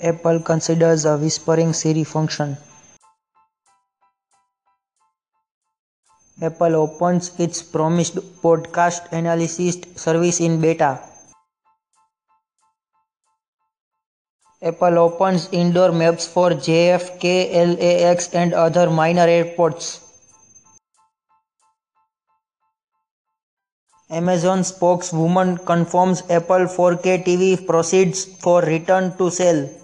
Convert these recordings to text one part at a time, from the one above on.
Apple considers a whispering Siri function. Apple opens its promised podcast analysis service in beta. Apple opens indoor maps for JFK, LAX and other minor airports. Amazon spokeswoman confirms Apple 4K TV proceeds for return to sale.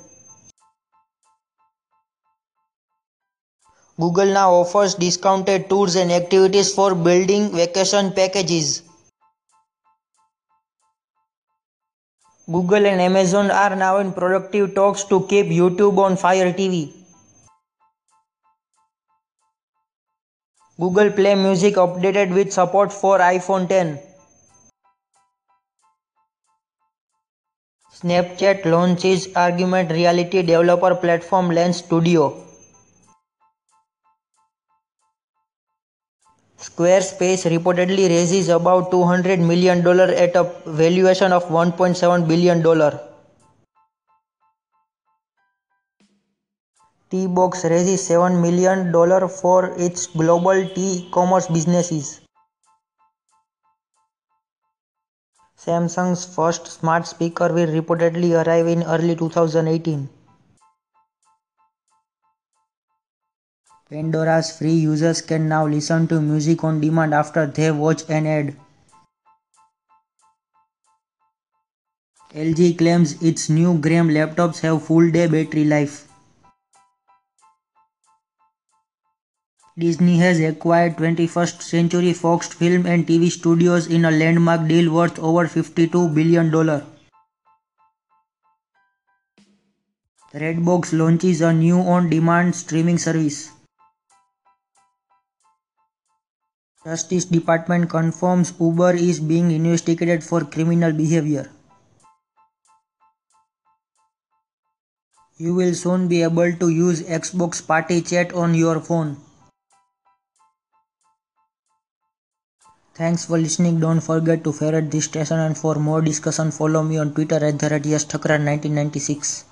Google now offers discounted tours and activities for building vacation packages. Google and Amazon are now in productive talks to keep YouTube on Fire TV. Google Play Music updated with support for iPhone 10. Snapchat launches augmented reality developer platform Lens Studio. Squarespace reportedly raises about $200 million at a valuation of $1.7 billion. T-Box raises $7 million for its global e-commerce businesses. Samsung's first smart speaker will reportedly arrive in early 2018. Pandora's free users can now listen to music on demand after they watch an ad. LG claims its new Gram laptops have full day battery life. Disney has acquired 21st Century Fox film and TV studios in a landmark deal worth over $52 billion. Redbox launches a new on-demand streaming service. Justice Department confirms Uber is being investigated for criminal behavior. You will soon be able to use Xbox Party Chat on your phone. Thanks for listening. Don't forget to favorite this station and for more discussion follow me on Twitter at the 1996